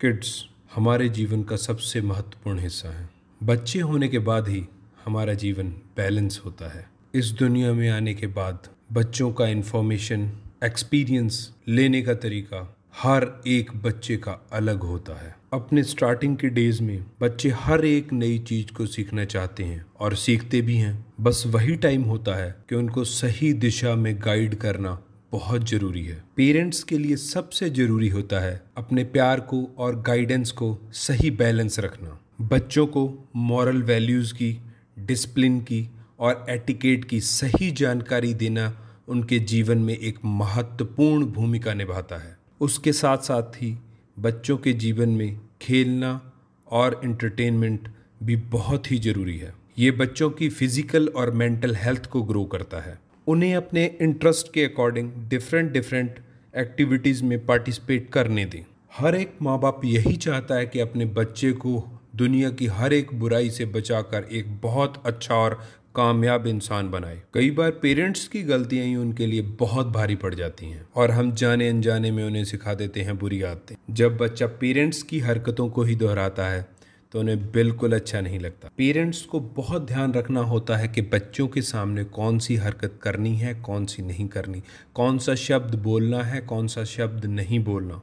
Kids हमारे जीवन का सबसे महत्वपूर्ण हिस्सा हैं। बच्चे होने के बाद ही हमारा जीवन बैलेंस होता है। इस दुनिया में आने के बाद बच्चों का इन्फॉर्मेशन एक्सपीरियंस लेने का तरीका हर एक बच्चे का अलग होता है। अपने स्टार्टिंग के डेज़ में बच्चे हर एक नई चीज़ को सीखना चाहते हैं और सीखते भी हैं। बस वही टाइम होता है कि उनको सही दिशा में गाइड करना बहुत ज़रूरी है। पेरेंट्स के लिए सबसे ज़रूरी होता है अपने प्यार को और गाइडेंस को सही बैलेंस रखना। बच्चों को मॉरल वैल्यूज़ की डिसप्लिन की और एटिकेट की सही जानकारी देना उनके जीवन में एक महत्वपूर्ण भूमिका निभाता है। उसके साथ साथ ही बच्चों के जीवन में खेलना और एंटरटेनमेंट भी बहुत ही ज़रूरी है। ये बच्चों की फ़िज़िकल और मेंटल हेल्थ को ग्रो करता है। उन्हें अपने इंटरेस्ट के अकॉर्डिंग डिफरेंट डिफरेंट एक्टिविटीज़ में पार्टिसिपेट करने दें। हर एक माँ बाप यही चाहता है कि अपने बच्चे को दुनिया की हर एक बुराई से बचाकर एक बहुत अच्छा और कामयाब इंसान बनाए। कई बार पेरेंट्स की गलतियाँ ही उनके लिए बहुत भारी पड़ जाती हैं और हम जाने अनजाने में उन्हें सिखा देते हैं बुरी आदतें। जब बच्चा पेरेंट्स की हरकतों को ही दोहराता है तो उन्हें बिल्कुल अच्छा नहीं लगता। पेरेंट्स को बहुत ध्यान रखना होता है कि बच्चों के सामने कौन सी हरकत करनी है, कौन सी नहीं करनी। कौन सा शब्द बोलना है, कौन सा शब्द नहीं बोलना।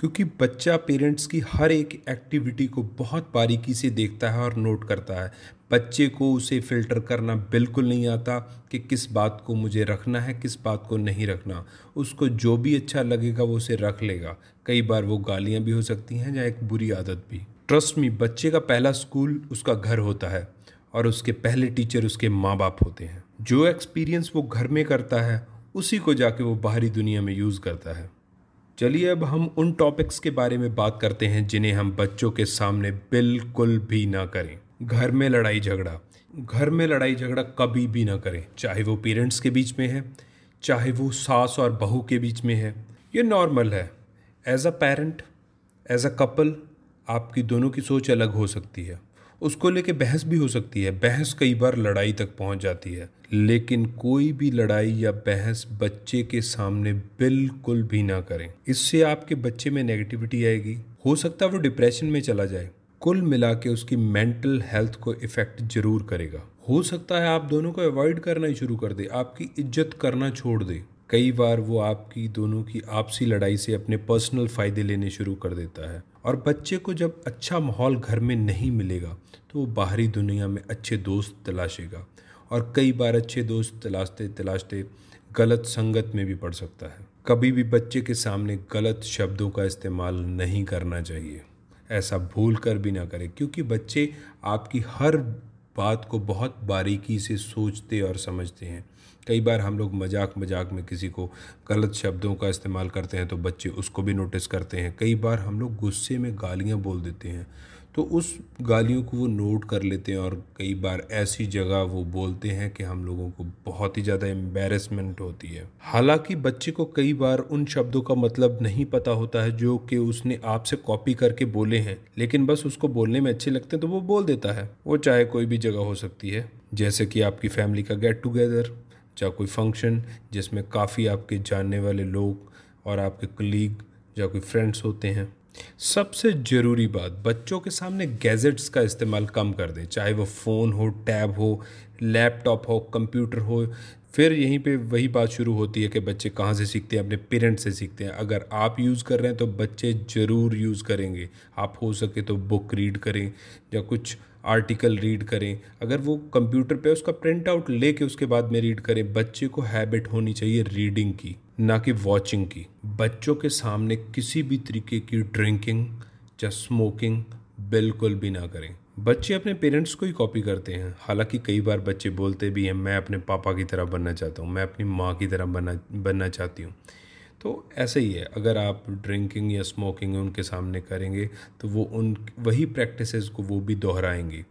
क्योंकि बच्चा पेरेंट्स की हर एक एक्टिविटी को बहुत बारीकी से देखता है और नोट करता है। बच्चे को उसे फ़िल्टर करना बिल्कुल नहीं आता कि किस बात को मुझे रखना है, किस बात को नहीं रखना। उसको जो भी अच्छा लगेगा वो उसे रख लेगा। कई बार वो गालियाँ भी हो सकती हैं या एक बुरी आदत भी। ट्रस्ट मी बच्चे का पहला स्कूल उसका घर होता है और उसके पहले टीचर उसके माँ बाप होते हैं। जो एक्सपीरियंस वो घर में करता है, उसी को जाके वो बाहरी दुनिया में यूज़ करता है। चलिए अब हम उन टॉपिक्स के बारे में बात करते हैं जिन्हें हम बच्चों के सामने बिल्कुल भी ना करें। घर में लड़ाई झगड़ा घर में लड़ाई झगड़ा कभी भी ना करें। चाहे वो पेरेंट्स के बीच में है, चाहे वो सास और बहू के बीच में है, ये नॉर्मल है। As a parent as a couple आपकी दोनों की सोच अलग हो सकती है। उसको लेके बहस भी हो सकती है। बहस कई बार लड़ाई तक पहुँच जाती है। लेकिन कोई भी लड़ाई या बहस बच्चे के सामने बिल्कुल भी ना करें। इससे आपके बच्चे में नेगेटिविटी आएगी। हो सकता है वो डिप्रेशन में चला जाए। कुल मिला के उसकी मेंटल हेल्थ को इफ़ेक्ट ज़रूर करेगा। हो सकता है आप दोनों को अवॉइड करना ही शुरू कर दे। आपकी इज़्ज़त करना छोड़ दे। कई बार वो आपकी, दोनों की आपसी लड़ाई से अपने पर्सनल फ़ायदे लेने शुरू कर देता है। और बच्चे को जब अच्छा माहौल घर में नहीं मिलेगा तो वो बाहरी दुनिया में अच्छे दोस्त तलाशेगा और कई बार अच्छे दोस्त तलाशते तलाशते गलत संगत में भी पड़ सकता है। कभी भी बच्चे के सामने गलत शब्दों का इस्तेमाल नहीं करना चाहिए। ऐसा भूल कर भी ना करें, क्योंकि बच्चे आपकी हर बात को बहुत बारीकी से सोचते और समझते हैं। कई बार हम लोग मज़ाक मज़ाक में किसी को गलत शब्दों का इस्तेमाल करते हैं तो बच्चे उसको भी नोटिस करते हैं। कई बार हम लोग गुस्से में गालियाँ बोल देते हैं। तो उस गालियों को वो नोट कर लेते हैं और कई बार ऐसी जगह वो बोलते हैं कि हम लोगों को बहुत ही ज़्यादा एम्बेरसमेंट होती है। हालाँकि बच्चे को कई बार उन शब्दों का मतलब नहीं पता होता है जो कि उसने आपसे कॉपी करके बोले हैं, लेकिन बस उसको बोलने में अच्छे लगते हैं तो वो बोल देता है। वो चाहे कोई भी जगह हो सकती है, जैसे कि आपकी फैमिली का गेट टुगेदर चाहे कोई फ़ंक्शन जिसमें काफ़ी आपके जानने वाले लोग और आपके कलीग या कोई फ्रेंड्स होते हैं। सबसे ज़रूरी बात, बच्चों के सामने गैजेट्स का इस्तेमाल कम कर दें, चाहे वो फ़ोन हो, टैब हो, लैपटॉप हो, कंप्यूटर हो। फिर यहीं पे वही बात शुरू होती है कि बच्चे कहाँ से सीखते हैं, अपने पेरेंट्स से सीखते हैं। अगर आप यूज़ कर रहे हैं तो बच्चे ज़रूर यूज़ करेंगे। आप हो सके तो बुक रीड करें या कुछ आर्टिकल रीड करें। अगर वो कंप्यूटर पे उसका प्रिंट आउट लेके उसके बाद में रीड करें। बच्चे को हैबिट होनी चाहिए रीडिंग की, ना कि वॉचिंग की। बच्चों के सामने किसी भी तरीके की ड्रिंकिंग या स्मोकिंग बिल्कुल भी ना करें। बच्चे अपने पेरेंट्स को ही कॉपी करते हैं। हालाँकि कई बार बच्चे बोलते भी हैं, मैं अपने पापा की तरह बनना चाहता हूँ, मैं अपनी माँ की तरह बनना बनना चाहती हूँ। तो ऐसे ही है। अगर आप ड्रिंकिंग या स्मोकिंग उनके सामने करेंगे तो वो उन, वही प्रैक्टिसेस को वो भी दोहराएँगे।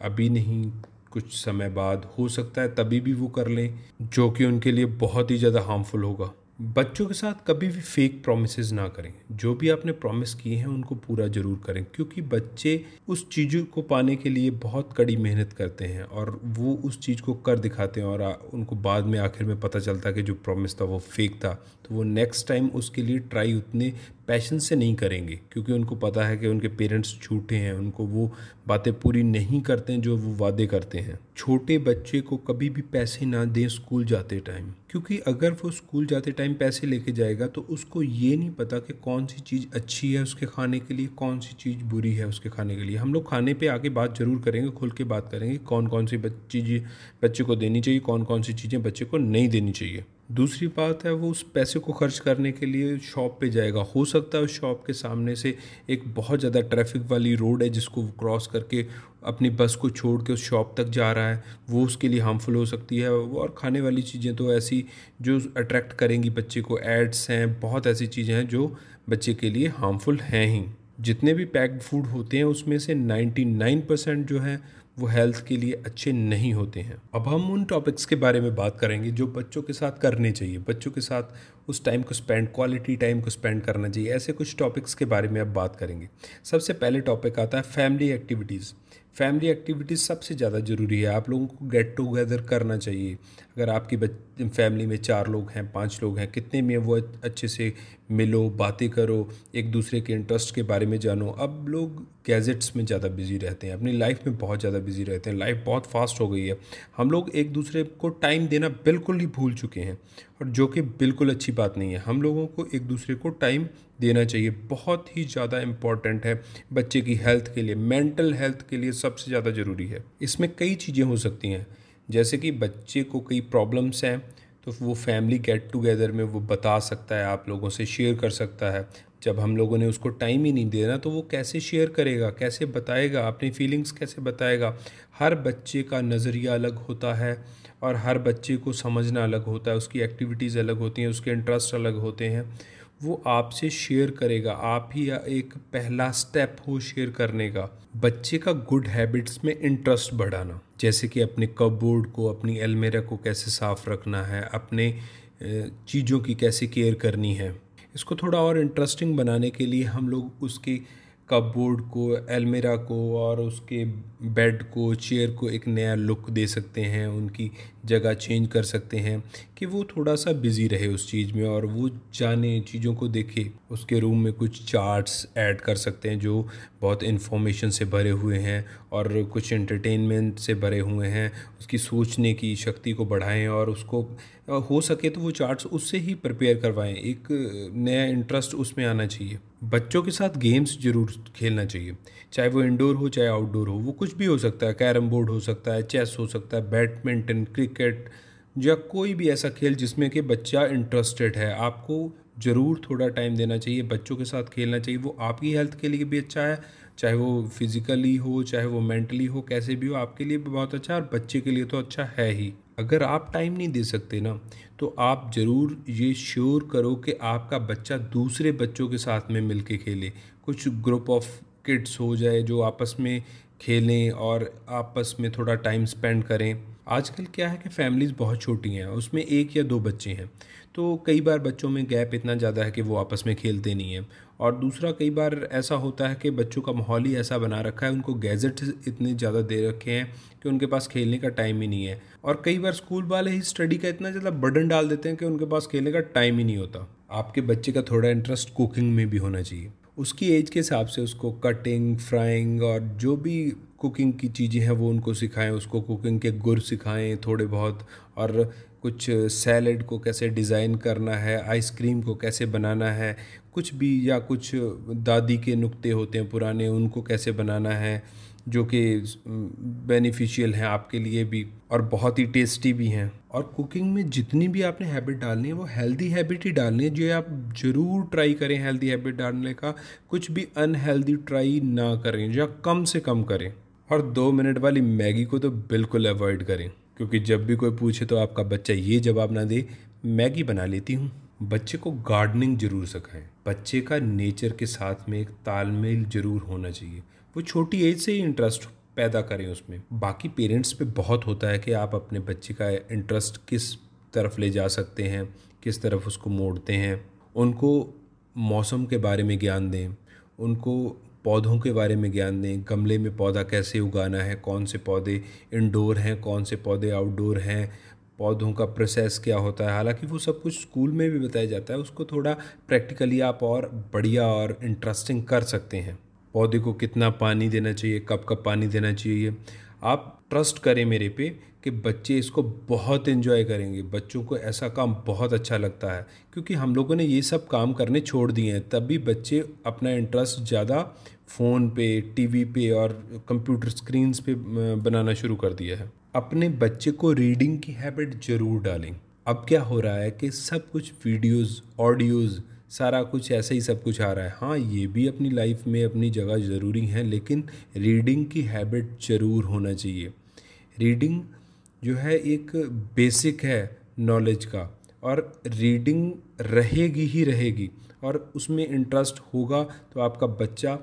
अभी नहीं, कुछ समय बाद हो सकता है, तभी भी वो कर लें, जो कि उनके लिए बहुत ही ज़्यादा हार्मफुल होगा। बच्चों के साथ कभी भी फेक प्रोमिस ना करें। जो भी आपने प्रॉमिस किए हैं, उनको पूरा ज़रूर करें, क्योंकि बच्चे उस चीज़ों को पाने के लिए बहुत कड़ी मेहनत करते हैं और वो उस चीज़ को कर दिखाते हैं और उनको बाद में आखिर में पता चलता है कि जो प्रॉमिस था, वो फेक था। तो वो नेक्स्ट टाइम उसके लिए ट्राई उतने पैशन से नहीं करेंगे, क्योंकि उनको पता है कि उनके पेरेंट्स झूठे हैं, उनको वो बातें पूरी नहीं करते हैं जो वो वादे करते हैं। छोटे बच्चे को कभी भी पैसे ना दें स्कूल जाते टाइम क्योंकि अगर वो स्कूल जाते टाइम पैसे लेके जाएगा तो उसको ये नहीं पता कि कौन सी चीज़ अच्छी है उसके खाने के लिए, कौन सी चीज़ बुरी है उसके खाने के लिए। हम लोग खाने पे आके बात ज़रूर करेंगे, खुल के बात करेंगे कौन कौन सी चीज़ें बच्चे को देनी चाहिए कौन कौन सी चीज़ें बच्चे को नहीं देनी चाहिए। दूसरी बात है, वो उस पैसे को खर्च करने के लिए शॉप पे जाएगा। हो सकता है उस शॉप के सामने से एक बहुत ज़्यादा ट्रैफ़िक वाली रोड है, जिसको क्रॉस करके अपनी बस को छोड़ के उस शॉप तक जा रहा है। वो उसके लिए हार्मफुल हो सकती है। और खाने वाली चीज़ें तो ऐसी जो अट्रैक्ट करेंगी बच्चे को। एड्स हैं, बहुत ऐसी चीज़ें हैं जो बच्चे के लिए हार्मफुल हैं ही। जितने भी पैक्ड फ़ूड होते हैं, उसमें से 99 परसेंट जो है वो हेल्थ के लिए अच्छे नहीं होते हैं। अब हम उन टॉपिक्स के बारे में बात करेंगे जो बच्चों के साथ करने चाहिए। बच्चों के साथ उस टाइम को स्पेंड क्वालिटी टाइम को स्पेंड करना चाहिए। ऐसे कुछ टॉपिक्स के बारे में अब बात करेंगे। सबसे पहले टॉपिक आता है फैमिली एक्टिविटीज़ फैमिली एक्टिविटीज़ सबसे ज़्यादा ज़रूरी है। आप लोगों को गेट टुगेदर करना चाहिए। अगर आपकी फैमिली में चार लोग हैं, पाँच लोग हैं, कितने में वो अच्छे से मिलो, बातें करो, एक दूसरे के इंटरेस्ट के बारे में जानो। अब लोग गैजेट्स में ज़्यादा बिज़ी रहते हैं, अपनी लाइफ में बहुत ज़्यादा बिज़ी रहते हैं लाइफ बहुत फास्ट हो गई है। हम लोग एक दूसरे को टाइम देना बिल्कुल ही भूल चुके हैं, और जो कि बिल्कुल अच्छी बात नहीं है। हम लोगों को एक दूसरे को टाइम देना चाहिए, बहुत ही ज़्यादा इंपॉर्टेंट है बच्चे की हेल्थ के लिए मेंटल हेल्थ के लिए सबसे ज़्यादा ज़रूरी है। इसमें कई चीज़ें हो सकती हैं। जैसे कि बच्चे को कई प्रॉब्लम्स हैं तो वो फैमिली गेट टुगेदर में वो बता सकता है, आप लोगों से शेयर कर सकता है। जब हम लोगों ने उसको टाइम ही नहीं देना तो वो कैसे शेयर करेगा, कैसे बताएगा, अपनी फीलिंग्स कैसे बताएगा? हर बच्चे का नज़रिया अलग होता है और हर बच्चे को समझना अलग होता है, उसकी एक्टिविटीज़ अलग होती हैं, उसके इंटरेस्ट अलग होते हैं। वो आपसे शेयर करेगा, आप ही एक पहला स्टेप हो शेयर करने का। बच्चे का गुड हैबिट्स में इंटरेस्ट बढ़ाना, जैसे कि अपने कपबोर्ड को, अपनी अलमेरा को कैसे साफ़ रखना है, अपने चीज़ों की कैसे केयर करनी है। इसको थोड़ा और इंटरेस्टिंग बनाने के लिए हम लोग उसकी कपबोर्ड को अलमेरा को और उसके बेड को, चेयर को एक नया लुक दे सकते हैं, उनकी जगह चेंज कर सकते हैं, कि वो थोड़ा सा बिज़ी रहे उस चीज़ में और वो जाने चीज़ों को देखे। उसके रूम में कुछ चार्ट्स ऐड कर सकते हैं जो बहुत इन्फॉर्मेशन से भरे हुए हैं और कुछ एंटरटेनमेंट से भरे हुए हैं। उसकी सोचने की शक्ति को बढ़ाएँ और उसको, हो सके तो वो चार्ट्स उससे ही प्रिपेयर करवाएँ। एक नया इंटरेस्ट उसमें आना चाहिए। बच्चों के साथ गेम्स ज़रूर खेलना चाहिए। चाहे वो इंडोर हो, चाहे आउटडोर हो, वो कुछ भी हो सकता है। कैरम बोर्ड हो सकता है चेस हो सकता है बैडमिंटन क्रिकेट या कोई भी ऐसा खेल जिसमें कि बच्चा इंटरेस्टेड है। आपको ज़रूर थोड़ा टाइम देना चाहिए, बच्चों के साथ खेलना चाहिए। वो आपकी हेल्थ के लिए भी अच्छा है, चाहे वो फिज़िकली हो, चाहे वो मेंटली हो, कैसे भी हो, आपके लिए भी बहुत अच्छा है और बच्चे के लिए तो अच्छा है ही। अगर आप टाइम नहीं दे सकते ना तो आप ज़रूर ये श्योर करो कि आपका बच्चा दूसरे बच्चों के साथ में मिल के खेले। कुछ ग्रुप ऑफ़ किड्स हो जाए जो आपस में खेलें और आपस में थोड़ा टाइम स्पेंड करें। आजकल क्या है कि फैमिलीज़ बहुत छोटी हैं, उसमें एक या दो बच्चे हैं। तो कई बार बच्चों में गैप इतना ज़्यादा है कि वो आपस में खेलते नहीं हैं। और दूसरा कई बार ऐसा होता है कि बच्चों का माहौल ही ऐसा बना रखा है, उनको गैजेट्स इतने ज़्यादा दे रखे हैं कि उनके पास खेलने का टाइम ही नहीं है। और कई बार स्कूल वाले ही स्टडी का इतना ज़्यादा बर्डन डाल देते हैं कि उनके पास खेलने का टाइम ही नहीं होता। आपके बच्चे का थोड़ा इंटरेस्ट कुकिंग में भी होना चाहिए। उसकी एज के हिसाब से उसको कटिंग, फ्राइंग और जो भी कुकिंग की चीज़ें हैं, वो उनको सिखाएँ, उसको कुकिंग के गुर सिखाएँ थोड़े बहुत। और कुछ सैलड को कैसे डिज़ाइन करना है, आइसक्रीम को कैसे बनाना है, कुछ भी या कुछ दादी के नुक्ते होते हैं पुराने, उनको कैसे बनाना है, जो कि बेनिफिशियल हैं आपके लिए भी और बहुत ही टेस्टी भी हैं। और कुकिंग में जितनी भी आपने हैबिट डालनी है, वो हेल्दी हैबिट ही डालनी है, जो आप ज़रूर ट्राई करें हेल्दी हैबिट डालने का। कुछ भी अनहेल्दी ट्राई ना करें या कम से कम करें। और दो मिनट वाली मैगी को तो बिल्कुल अवॉइड करें, क्योंकि जब भी कोई पूछे तो आपका बच्चा ये जवाब ना दे, मैगी बना लेती हूँ। बच्चे को गार्डनिंग ज़रूर सिखाएँ। बच्चे का नेचर के साथ में एक तालमेल ज़रूर होना चाहिए। वो छोटी एज से ही इंटरेस्ट पैदा करें उसमें। बाकी पेरेंट्स पे बहुत होता है कि आप अपने बच्चे का इंटरेस्ट किस तरफ़ ले जा सकते हैं, किस तरफ़ उसको मोड़ते हैं। उनको मौसम के बारे में ज्ञान दें, उनको पौधों के बारे में ज्ञान दें। गमले में पौधा कैसे उगाना है? कौन से पौधे इंडोर हैं? कौन से पौधे आउटडोर हैं? पौधों का प्रोसेस क्या होता है? हालाँकि वो सब कुछ स्कूल में भी बताया जाता है। उसको थोड़ा प्रैक्टिकली आप और बढ़िया और इंटरेस्टिंग कर सकते हैं। पौधे को कितना पानी देना चाहिए? कब कब पानी देना चाहिए? आप ट्रस्ट करें मेरे पे कि बच्चे इसको बहुत इन्जॉय करेंगे। बच्चों को ऐसा काम बहुत अच्छा लगता है, क्योंकि हम लोगों ने ये सब काम करने छोड़ दिए हैं। तब भी बच्चे अपना इंटरेस्ट ज़्यादा फ़ोन पे टीवी पे और कंप्यूटर स्क्रीन्स पे बनाना शुरू कर दिया है। अपने बच्चे को रीडिंग की हैबिट ज़रूर डालें। अब क्या हो रहा है कि सब कुछ वीडियोज़ ऑडियोज़ सारा कुछ ऐसे ही सब कुछ आ रहा है। हाँ ये भी अपनी लाइफ में अपनी जगह ज़रूरी है, लेकिन रीडिंग की हैबिट ज़रूर होना चाहिए। रीडिंग जो है एक बेसिक है नॉलेज का और रीडिंग रहेगी ही रहेगी और उसमें इंटरेस्ट होगा तो आपका बच्चा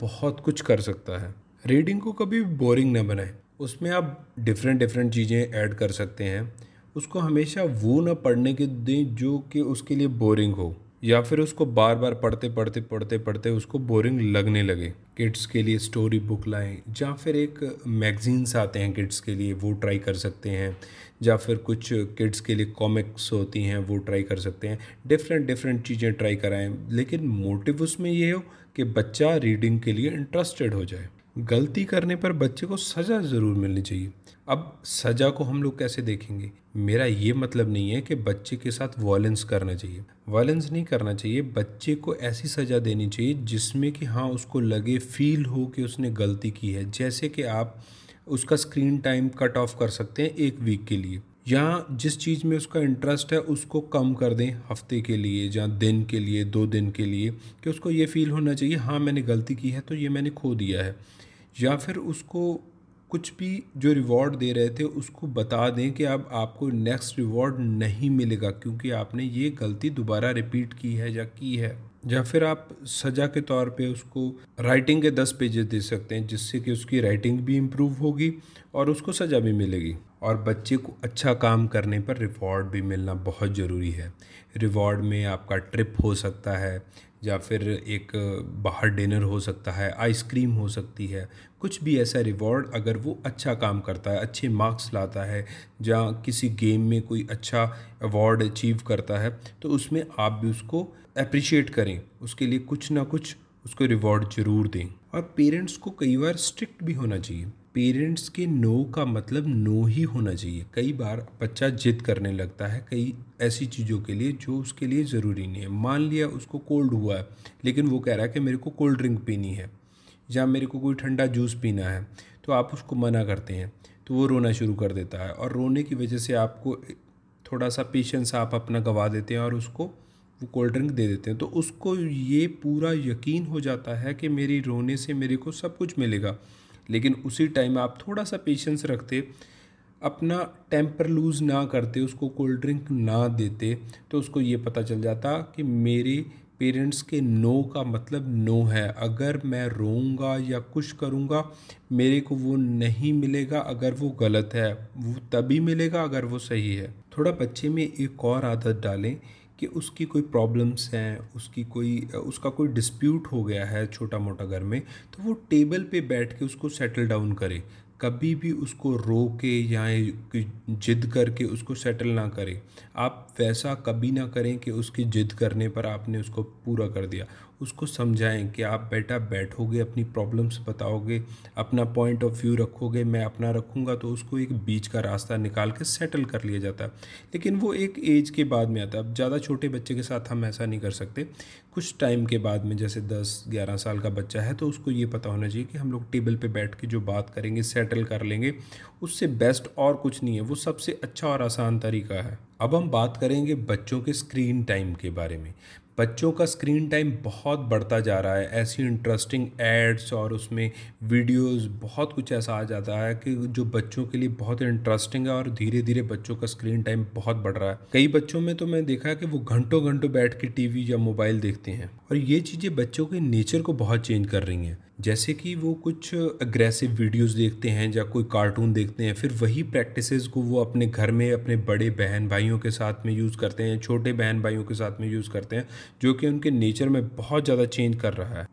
बहुत कुछ कर सकता है। रीडिंग को कभी बोरिंग ना बनाए। उसमें आप डिफरेंट डिफरेंट चीज़ें ऐड कर सकते हैं। उसको हमेशा वो ना पढ़ने के दें जो कि उसके लिए बोरिंग हो। या फिर उसको बार बार पढ़ते पढ़ते पढ़ते पढ़ते उसको बोरिंग लगने लगे। किड्स के लिए स्टोरी बुक लाएँ, या फिर एक मैगजीन्स आते हैं किड्स के लिए, वो ट्राई कर सकते हैं। या फिर कुछ किड्स के लिए कॉमिक्स होती हैं, वो ट्राई कर सकते हैं। डिफरेंट डिफरेंट चीज़ें ट्राई कराएँ, लेकिन मोटिव उसमें ये हो कि बच्चा रीडिंग के लिए इंटरेस्टेड हो जाए। गलती करने पर बच्चे को सज़ा ज़रूर मिलनी चाहिए। अब सज़ा को हम लोग कैसे देखेंगे? मेरा ये मतलब नहीं है कि बच्चे के साथ वॉलेंस करना चाहिए। वॉलेंस नहीं करना चाहिए, बच्चे को ऐसी सज़ा देनी चाहिए जिसमें कि हाँ उसको लगे फील हो कि उसने गलती की है। जैसे कि आप उसका स्क्रीन टाइम कट ऑफ़ कर सकते हैं एक वीक के लिए। या जिस चीज़ में उसका इंटरेस्ट है, उसको कम कर दें हफ़्ते के लिए या दिन के लिए, दो दिन के लिए कि उसको ये फील होना चाहिए हाँ मैंने गलती की है तो ये मैंने खो दिया है। या फिर उसको कुछ भी जो रिवॉर्ड दे रहे थे, उसको बता दें कि अब आपको नेक्स्ट रिवॉर्ड नहीं मिलेगा क्योंकि आपने ये गलती दोबारा रिपीट की है या की है। या फिर आप सज़ा के तौर पे उसको राइटिंग के दस पेजेस दे सकते हैं, जिससे कि उसकी राइटिंग भी इम्प्रूव होगी और उसको सज़ा भी मिलेगी। और बच्चे को अच्छा काम करने पर रिवॉर्ड भी मिलना बहुत ज़रूरी है। रिवॉर्ड में आपका ट्रिप हो सकता है या फिर एक बाहर डिनर हो सकता है, आइसक्रीम हो सकती है, कुछ भी ऐसा रिवॉर्ड अगर वो अच्छा काम करता है, अच्छे मार्क्स लाता है, या किसी गेम में कोई अच्छा अवार्ड अचीव करता है तो उसमें आप भी उसको अप्रिशिएट करें। उसके लिए कुछ ना कुछ उसको रिवॉर्ड ज़रूर दें। और पेरेंट्स को कई बार स्ट्रिक्ट भी होना चाहिए। पेरेंट्स के नो का मतलब नो ही होना चाहिए। कई बार बच्चा जिद करने लगता है कई ऐसी चीज़ों के लिए जो उसके लिए ज़रूरी नहीं है। मान लिया उसको कोल्ड हुआ है, लेकिन वो कह रहा है कि मेरे को कोल्ड ड्रिंक पीनी है या मेरे को कोई ठंडा जूस पीना है तो आप उसको मना करते हैं तो वो रोना शुरू कर देता है। और रोने की वजह से आपको थोड़ा सा पेशेंस आप अपना गवा देते हैं और उसको वो कोल्ड ड्रिंक दे देते हैं। तो उसको ये पूरा यकीन हो जाता है कि मेरी रोने से मेरे को सब कुछ मिलेगा। लेकिन उसी टाइम आप थोड़ा सा पेशेंस रखते, अपना टेम्पर लूज़ ना करते, उसको कोल्ड ड्रिंक ना देते तो उसको ये पता चल जाता कि मेरे पेरेंट्स के नो का मतलब नो है। अगर मैं रोऊँगा या कुछ करूँगा, मेरे को वो नहीं मिलेगा अगर वो गलत है। वो तभी मिलेगा अगर वो सही है। थोड़ा बच्चे में एक और आदत डालें कि उसकी कोई प्रॉब्लम्स हैं, उसकी कोई, उसका कोई डिस्प्यूट हो गया है छोटा मोटा घर में तो वो टेबल पे बैठ के उसको सेटल डाउन करे। कभी भी उसको रो के या जिद करके उसको सेटल ना करें। आप वैसा कभी ना करें कि उसकी जिद करने पर आपने उसको पूरा कर दिया। उसको समझाएँ कि आप बेटा बैठोगे, अपनी प्रॉब्लम्स बताओगे, अपना पॉइंट ऑफ़ व्यू रखोगे, मैं अपना रखूँगा तो उसको एक बीच का रास्ता निकाल के सेटल कर लिया जाता है। लेकिन वो एक एज के बाद में आता है। अब ज़्यादा छोटे बच्चे के साथ हम ऐसा नहीं कर सकते। कुछ टाइम के बाद में, जैसे दस, ग्यारह साल का बच्चा है तो उसको ये पता होना चाहिए कि हम लोग टेबल पर बैठ के जो बात करेंगे सेटल कर लेंगे, उससे बेस्ट और कुछ नहीं है। वो सबसे अच्छा और आसान तरीका है। अब हम बात करेंगे बच्चों के स्क्रीन टाइम के बारे में। बच्चों का स्क्रीन टाइम बहुत बढ़ता जा रहा है। ऐसी इंटरेस्टिंग एड्स और उसमें वीडियोस बहुत कुछ ऐसा आ जाता है कि जो बच्चों के लिए बहुत इंटरेस्टिंग है और धीरे धीरे बच्चों का स्क्रीन टाइम बहुत बढ़ रहा है। कई बच्चों में तो मैं देखा है कि वो घंटों घंटों बैठ के टीवी या मोबाइल देखते हैं। और ये चीज़ें बच्चों के नेचर को बहुत चेंज कर रही हैं। जैसे कि वो कुछ अग्रेसिव वीडियोस देखते हैं या कोई कार्टून देखते हैं, फिर वही प्रैक्टिसेस को वो अपने घर में, अपने बड़े बहन भाइयों के साथ में यूज़ करते हैं, छोटे बहन भाइयों के साथ में यूज़ करते हैं, जो कि उनके नेचर में बहुत ज़्यादा चेंज कर रहा है।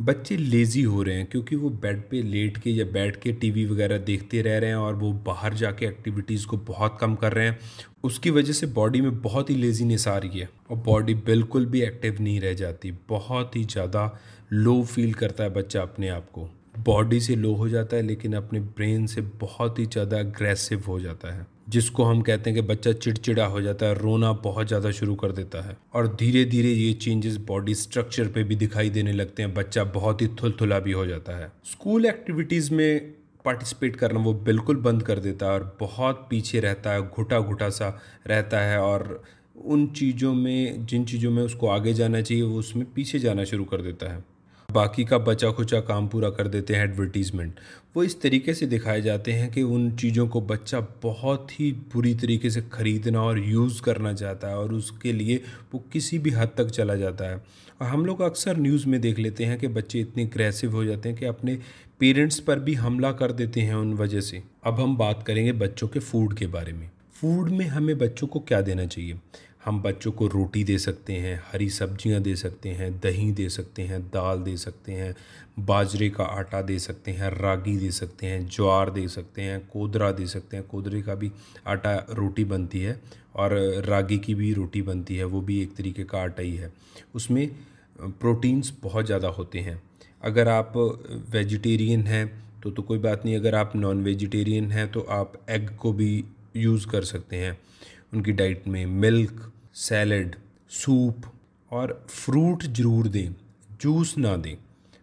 बच्चे लेज़ी हो रहे हैं क्योंकि वो बेड पे लेट के या बैठ के टीवी वगैरह देखते रह रहे हैं और वो बाहर जाके एक्टिविटीज़ को बहुत कम कर रहे हैं। उसकी वजह से बॉडी में बहुत ही लेजीनेस आ रही है और बॉडी बिल्कुल भी एक्टिव नहीं रह जाती, बहुत ही ज़्यादा लो फील करता है बच्चा अपने आप को। बॉडी से लो हो जाता है, लेकिन अपने ब्रेन से बहुत ही ज़्यादा अग्रेसिव हो जाता है, जिसको हम कहते हैं कि बच्चा चिड़चिड़ा हो जाता है, रोना बहुत ज़्यादा शुरू कर देता है। और धीरे धीरे ये चेंजेस बॉडी स्ट्रक्चर पे भी दिखाई देने लगते हैं, बच्चा बहुत ही थुलथुला भी हो जाता है। स्कूल एक्टिविटीज़ में पार्टिसिपेट करना वो बिल्कुल बंद कर देता है और बहुत पीछे रहता है घुटा घुटा सा रहता है और उन चीज़ों में, जिन चीज़ों में उसको आगे जाना चाहिए, वो उसमें पीछे जाना शुरू कर देता है। बाकी का बचा खुचा काम पूरा कर देते हैं एडवर्टीज़मेंट वो इस तरीके से दिखाए जाते हैं कि उन चीज़ों को बच्चा बहुत ही बुरी तरीके से ख़रीदना और यूज़ करना चाहता है और उसके लिए वो किसी भी हद तक चला जाता है। और हम लोग अक्सर न्यूज़ में देख लेते हैं कि बच्चे इतने ग्रेसिव हो जाते हैं कि अपने पेरेंट्स पर भी हमला कर देते हैं उन वजह से। अब हम बात करेंगे बच्चों के फ़ूड के बारे में। फ़ूड में हमें बच्चों को क्या देना चाहिए? हम बच्चों को रोटी दे सकते हैं, हरी सब्ज़ियाँ दे सकते हैं, दही दे सकते हैं, दाल दे सकते हैं, बाजरे का आटा दे सकते हैं, रागी दे सकते हैं, ज्वार दे सकते हैं, कोदरा दे सकते हैं। कोदरे का भी आटा रोटी बनती है और रागी की भी रोटी बनती है, वो भी एक तरीके का आटा ही है। उसमें प्रोटीन्स बहुत ज़्यादा होते हैं। अगर आप वेजिटेरियन हैं तो तो कोई बात नहीं, अगर आप नॉन वेजिटेरियन हैं तो आप एग को भी यूज़ कर सकते हैं। उनकी डाइट में मिल्क सैलड, सूप और फ्रूट ज़रूर दें, जूस ना दें।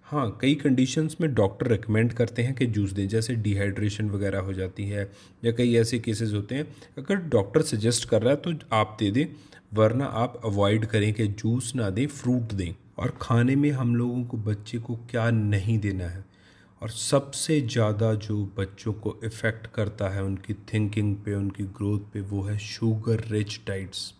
हाँ कई कंडीशंस में डॉक्टर रिकमेंड करते हैं कि जूस दें, जैसे डिहाइड्रेशन वगैरह हो जाती है, या कई ऐसे केसेस होते हैं। अगर डॉक्टर सजेस्ट कर रहा है तो आप दे दें, वरना आप अवॉइड करें कि जूस ना दें फ्रूट दें। और खाने में हम लोगों को, बच्चे को क्या नहीं देना है? और सबसे ज़्यादा जो बच्चों को इफ़ेक्ट करता है, उनकी थिंकिंग पे, उनकी ग्रोथ पे, वो है शुगर रिच डाइट्स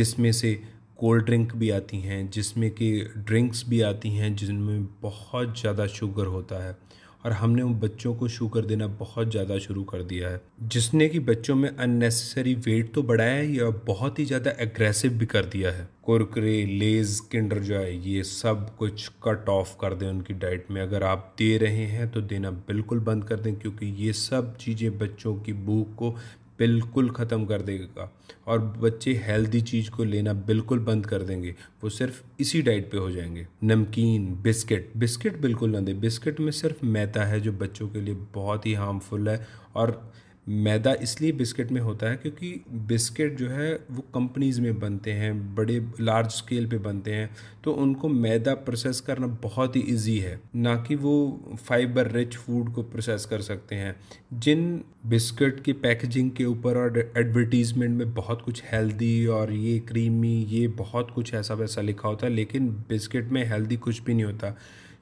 जिसमें से कोल्ड ड्रिंक भी आती हैं, जिसमें कि ड्रिंक्स भी आती हैं, जिनमें बहुत ज़्यादा शुगर होता है। और हमने उन बच्चों को शुगर देना बहुत ज़्यादा शुरू कर दिया है। जिसने कि बच्चों में अननेसेसरी वेट तो बढ़ाया है या बहुत ही ज़्यादा एग्रेसिव भी कर दिया है। कुरकुरे लेज किंडर जो है ये सब कुछ कट ऑफ़ कर दें उनकी डाइट में। अगर आप दे रहे हैं तो देना बिल्कुल बंद कर दें, क्योंकि ये सब चीज़ें बच्चों की भूख को बिल्कुल ख़त्म कर देगा। और बच्चे हेल्दी चीज़ को लेना बिल्कुल बंद कर देंगे। वो सिर्फ़ इसी डाइट पे हो जाएँगे। नमकीन, बिस्किट बिस्किट बिल्कुल ना दें। बिस्किट में सिर्फ़ मैदा है जो बच्चों के लिए बहुत ही हार्मफुल है। और मैदा इसलिए बिस्किट में होता है क्योंकि बिस्किट जो है वो कंपनीज़ में बनते हैं, बड़े लार्ज स्केल पे बनते हैं तो उनको मैदा प्रोसेस करना बहुत ही इजी है। ना कि वो फाइबर रिच फ़ूड को प्रोसेस कर सकते हैं। जिन बिस्किट की पैकेजिंग के ऊपर और एडवर्टीज़मेंट में बहुत कुछ हेल्दी और ये क्रीमी ये बहुत कुछ ऐसा वैसा लिखा होता है, लेकिन बिस्किट में हेल्दी कुछ भी नहीं होता।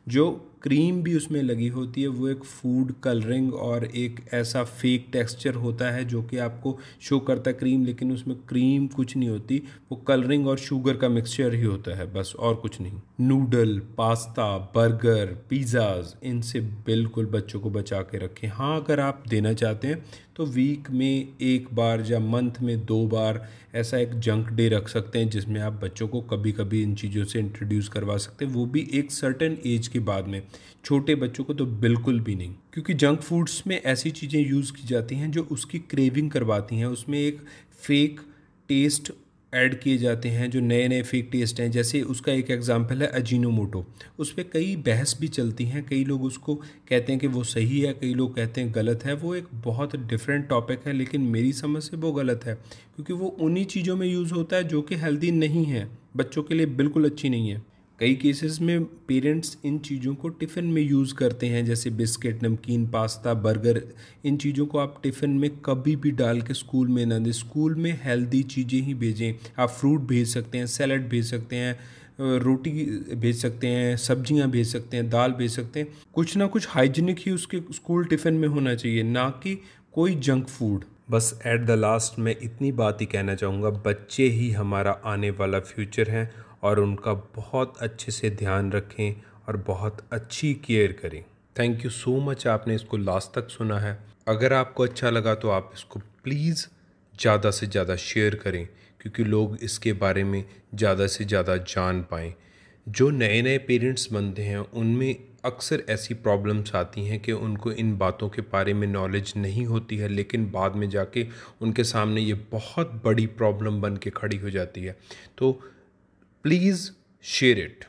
जो क्रीम भी उसमें लगी होती है, वो एक फ़ूड कलरिंग और एक ऐसा फेक टेक्सचर होता है जो कि आपको शो करता है क्रीम लेकिन उसमें क्रीम कुछ नहीं होती। वो कलरिंग और शुगर का मिक्सचर ही होता है, बस और कुछ नहीं। नूडल पास्ता बर्गर पिज़्ज़ाज इनसे बिल्कुल बच्चों को बचा के रखें। हाँ अगर आप देना चाहते हैं तो वीक में एक बार या मंथ में दो बार ऐसा एक जंक डे रख सकते हैं, जिसमें आप बच्चों को कभी कभी इन चीज़ों से इंट्रोड्यूस करवा सकते हैं। वो भी एक सर्टन एज के बाद में। छोटे बच्चों को तो बिल्कुल भी नहीं। क्योंकि जंक फूड्स में ऐसी चीज़ें यूज़ की जाती हैं जो उसकी क्रेविंग करवाती हैं। उसमें एक फेक टेस्ट ऐड किए जाते हैं, जो नए नए फेक टेस्ट हैं। जैसे उसका एक एग्जांपल है अजीनोमोटो उस पर कई बहस भी चलती हैं। कई लोग उसको कहते हैं कि वो सही है, कई लोग कहते हैं गलत है। वो एक बहुत डिफरेंट टॉपिक है, लेकिन मेरी समझ से वो गलत है। क्योंकि वो उन्हीं चीज़ों में यूज़ होता है जो कि हेल्दी नहीं है। बच्चों के लिए बिल्कुल अच्छी नहीं है। कई केसेस में पेरेंट्स इन चीज़ों को टिफ़िन में यूज़ करते हैं, जैसे बिस्किट नमकीन पास्ता बर्गर इन चीज़ों को आप टिफ़िन में कभी भी डाल के स्कूल में ना दें। स्कूल में हेल्दी चीज़ें ही भेजें। आप फ्रूट भेज सकते हैं सैलड भेज सकते हैं रोटी भेज सकते हैं, सब्ज़ियाँ भेज सकते हैं, दाल भेज सकते हैं। कुछ ना कुछ हाइजीनिक ही उसके स्कूल टिफ़िन में होना चाहिए, ना कि कोई जंक फ़ूड बस एट द लास्ट मैं इतनी बात ही कहना चाहूँगा, बच्चे ही हमारा आने वाला फ्यूचर हैं। और उनका बहुत अच्छे से ध्यान रखें और बहुत अच्छी केयर करें। थैंक यू सो मच आपने इसको लास्ट तक सुना है। अगर आपको अच्छा लगा तो आप इसको प्लीज़ ज़्यादा से ज़्यादा शेयर करें, क्योंकि लोग इसके बारे में ज़्यादा से ज़्यादा जान पाएँ। जो नए नए पेरेंट्स बनते हैं, उनमें अक्सर ऐसी प्रॉब्लम्स आती हैं कि उनको इन बातों के बारे में नॉलेज नहीं होती है, लेकिन बाद में जाके उनके सामने ये बहुत बड़ी प्रॉब्लम बन के खड़ी हो जाती है। तो प्लीज़ शेयर इट